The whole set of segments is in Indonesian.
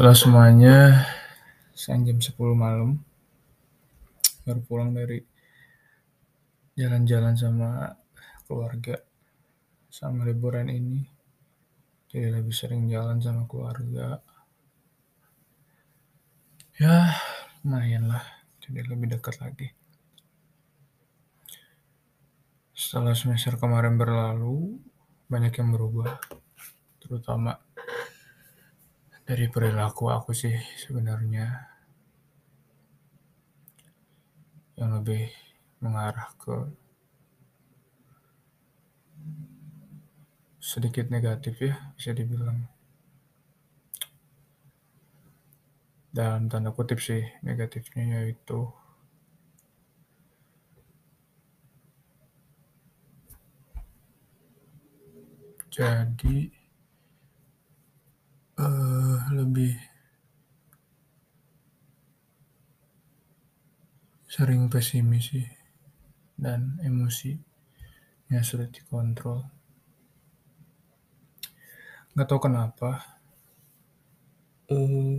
Halo semuanya, sekarang jam 10 malam. Baru pulang dari jalan-jalan sama keluarga sama liburan ini. Jadi lebih sering jalan sama keluarga. Ya, lumayan lah. Jadi lebih dekat lagi. Setelah semester kemarin berlalu, banyak yang berubah. Terutama dari perilaku aku sih sebenarnya yang lebih mengarah ke sedikit negatif ya bisa dibilang. Dalam tanda kutip sih negatifnya yaitu jadi uh, lebih sering pesimis sih dan emosi yang sulit dikontrol. Nggak tahu kenapa. Uh,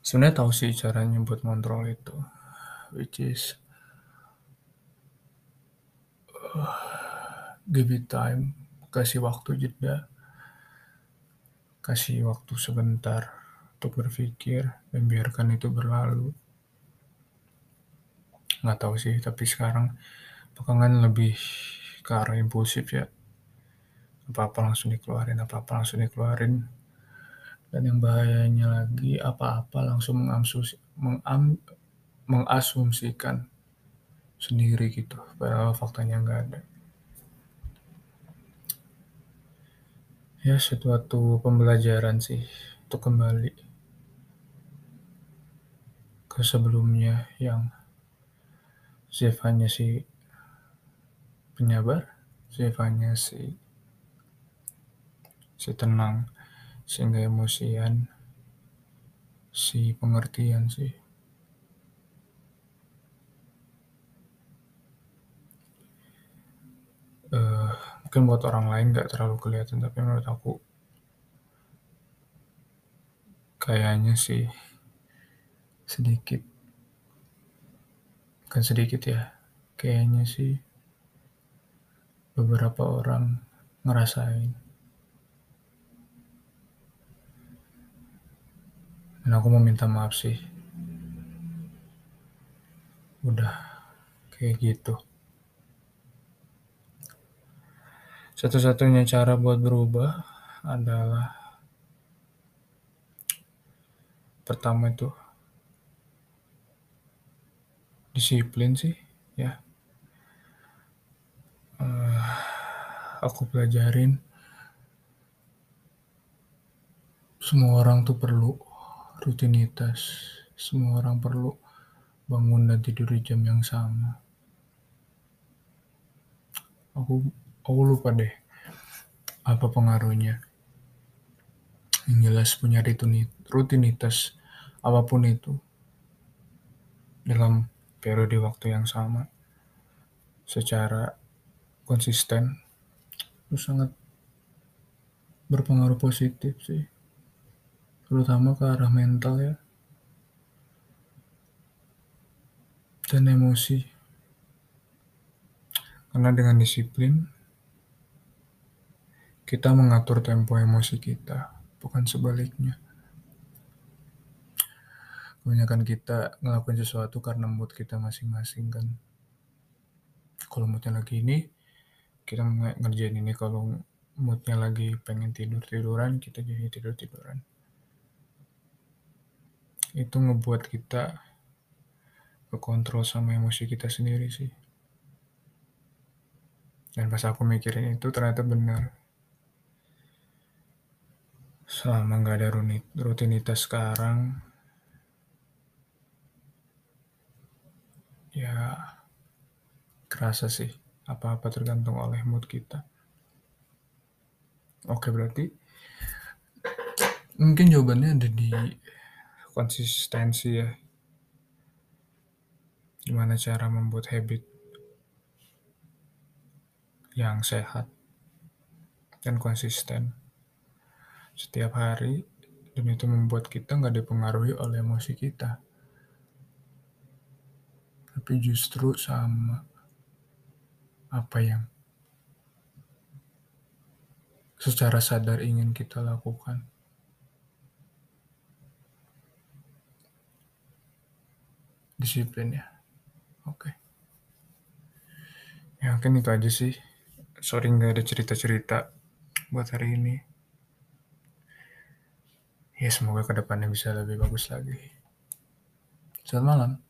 sebenarnya tahu sih caranya buat kontrol itu, which is uh, give it time kasih waktu jeda, kasih waktu sebentar untuk berpikir dan biarkan itu berlalu. Nggak tahu sih, tapi sekarang belakangan lebih ke arah impulsif ya. Apa-apa langsung dikeluarin, apa-apa langsung dikeluarin. Dan yang bahayanya lagi, apa-apa langsung mengam, mengasumsikan sendiri gitu, padahal faktanya nggak ada. ya suatu pembelajaran sih untuk kembali ke sebelumnya yang sifatnya si penyabar, sifatnya si si tenang, sehingga emosian, si pengertian sih. Uh, mungkin buat orang lain nggak terlalu kelihatan tapi menurut aku kayaknya sih sedikit. Kan sedikit ya kayaknya sih beberapa orang ngerasain. Dan aku mau minta maaf sih. Udah kayak gitu. Satu-satunya cara buat berubah adalah pertama itu disiplin sih ya. Uh, aku pelajarin semua orang tuh perlu rutinitas, semua orang perlu bangun dan tidur di jam yang sama. Aku aku lupa deh apa pengaruhnya yang jelas punya rutinitas apa pun itu dalam periode waktu yang sama secara konsisten itu sangat berpengaruh positif sih. Terutama ke arah mental ya. Dan emosi. Karena dengan disiplin kita mengatur tempo emosi kita, bukan sebaliknya. Kebanyakan kita ngelakuin sesuatu karena mood kita masing-masing kan. Kalau moodnya lagi ini, kita ngerjain ini. Kalau moodnya lagi pengen tidur-tiduran, kita jadi tidur-tiduran. Itu ngebuat kita kekontrol sama emosi kita sendiri sih. Dan pas aku mikirin itu ternyata benar selama nggak ada rutinitas sekarang ya kerasa sih. Apa-apa tergantung oleh mood kita. Oke berarti mungkin jawabannya ada di konsistensi ya. Gimana cara membuat habit yang sehat dan konsisten. Setiap hari dan itu membuat kita nggak dipengaruhi oleh emosi kita tapi justru sama apa yang secara sadar ingin kita lakukan. Disiplin ya. Oke. Ya mungkin itu aja sih. Sorry nggak ada cerita-cerita buat hari ini. Ya semoga ke depannya bisa lebih bagus lagi. Selamat malam.